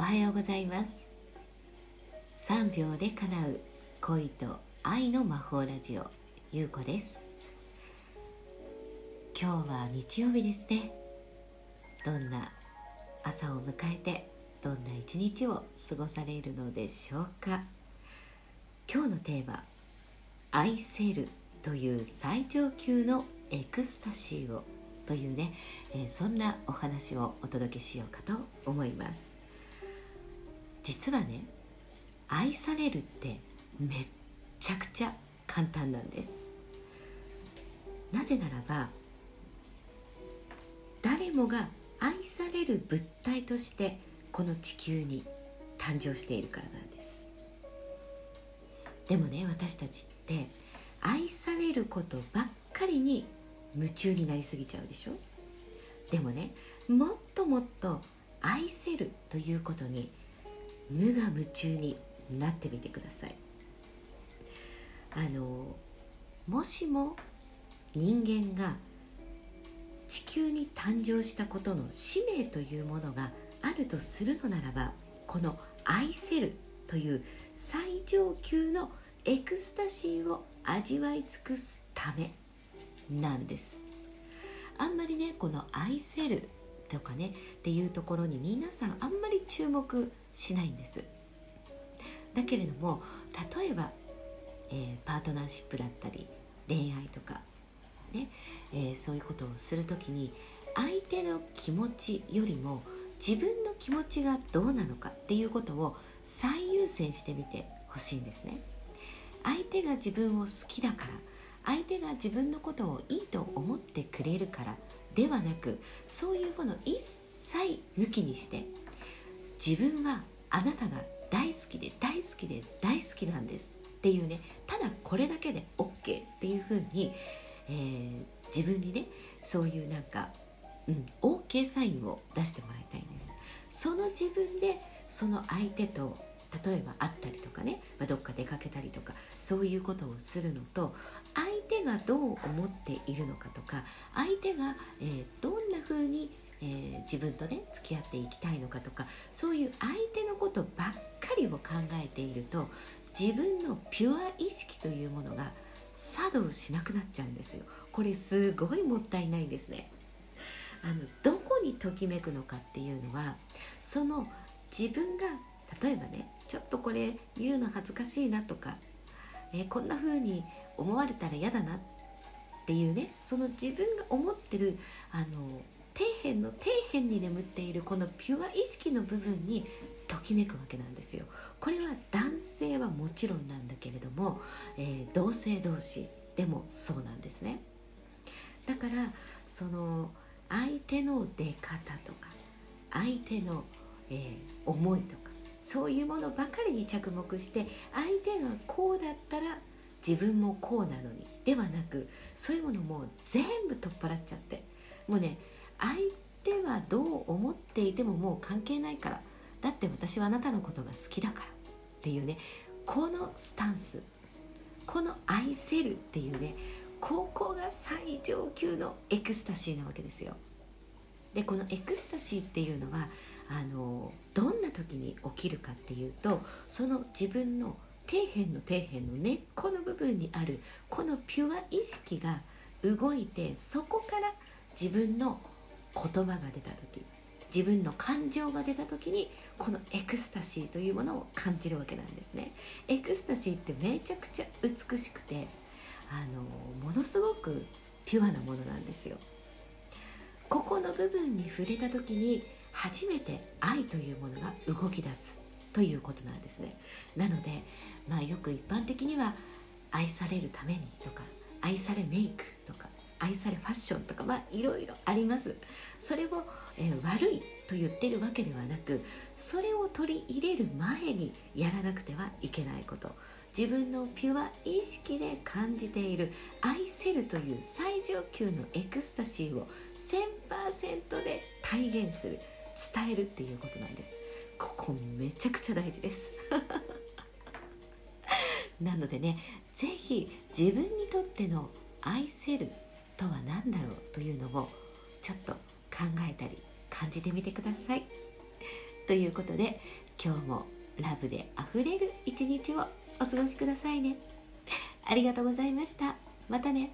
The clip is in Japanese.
おはようございます。3秒で叶う恋と愛の魔法ラジオゆうこです。今日は日曜日ですね。どんな朝を迎えてどんな一日を過ごされるのでしょうか。今日のテーマ愛せるという最上級のエクスタシーをというね、えー、そんなお話をお届けしようかと思います。実はね愛されるってめっちゃくちゃ簡単なんです。なぜならば誰もが愛される物体としてこの地球に誕生しているからなんです。でもね私たちって愛されることばっかりに夢中になりすぎちゃうでしょ？でもねもっともっと愛せるということに無我夢中になってみてください。あのもしも人間が地球に誕生したことの使命というものがあるとするのならばこの愛せるという最上級のエクスタシーを味わい尽くすためなんです。あんまりねこの愛せるとかねっていうところに皆さんあんまり注目しないんです。だけれども例えば、えー、パートナーシップだったり恋愛とかね、えー、そういうことをする時に相手の気持ちよりも自分の気持ちがどうなのかっていうことを最優先してみてほしいんですね。相手が自分を好きだから相手が自分のことをいいと思ってくれるからではなくそういうもの一切抜きにして自分はあなたが大好きで大好きで大好きなんですっていうねただこれだけで OK っていうふうに、えー、自分にねそういうなんか、うん、OK サインを出してもらいたいんです。その自分でその相手と例えば会ったりとかね、まあ、どっか出かけたりとかそういうことをするのと相手がどう思っているのかとか相手が、えー、どんな風にえー、自分とね付き合っていきたいのかとかそういう相手のことばっかりを考えていると自分のピュア意識というものが作動しなくなっちゃうんですよ。これすごいもったいないですね。あのどこにときめくのかっていうのはその自分が例えばねちょっとこれ言うの恥ずかしいなとか、えー、こんな風に思われたら嫌だなっていうねその自分が思ってるあの底辺の底辺に眠っているこのピュア意識の部分にときめくわけなんですよ。これは男性はもちろんなんだけれども、えー、同性同士でもそうなんですね。だからその相手の出方とか相手の、えー、思いとかそういうものばかりに着目して相手がこうだったら自分もこうなのにではなくそういうものも全部取っ払っちゃって。もうね相手はどう思っていてももう関係ないから。だって私はあなたのことが好きだからっていうねこのスタンス。この愛せるっていうねここが最上級のエクスタシーなわけですよ。でこのエクスタシーっていうのはあのどんな時に起きるかっていうとその自分の底辺の底辺の根っこの部分にあるこのピュア意識が動いてそこから自分の言葉が出た時自分の感情が出た時にこのエクスタシーというものを感じるわけなんですね。エクスタシーってめちゃくちゃ美しくてあのものすごくピュアなものなんですよ。ここの部分に触れた時に初めて愛というものが動き出す。ということなんですね。なのでまあよく一般的には愛されるためにとか愛されメイクとか愛されファッションとかまあいろいろあります。それを、えー、悪いと言ってるわけではなくそれを取り入れる前にやらなくてはいけないこと。自分のピュア意識で感じている愛せるという最上級のエクスタシーを1000%で体現する伝えるっていうことなんです。ここめちゃくちゃ大事です。なのでね是非自分にとっての愛せるとは何だろうというのをちょっと考えたり感じてみてください。ということで今日もラブであふれる一日をお過ごしくださいね。ありがとうございました。またね。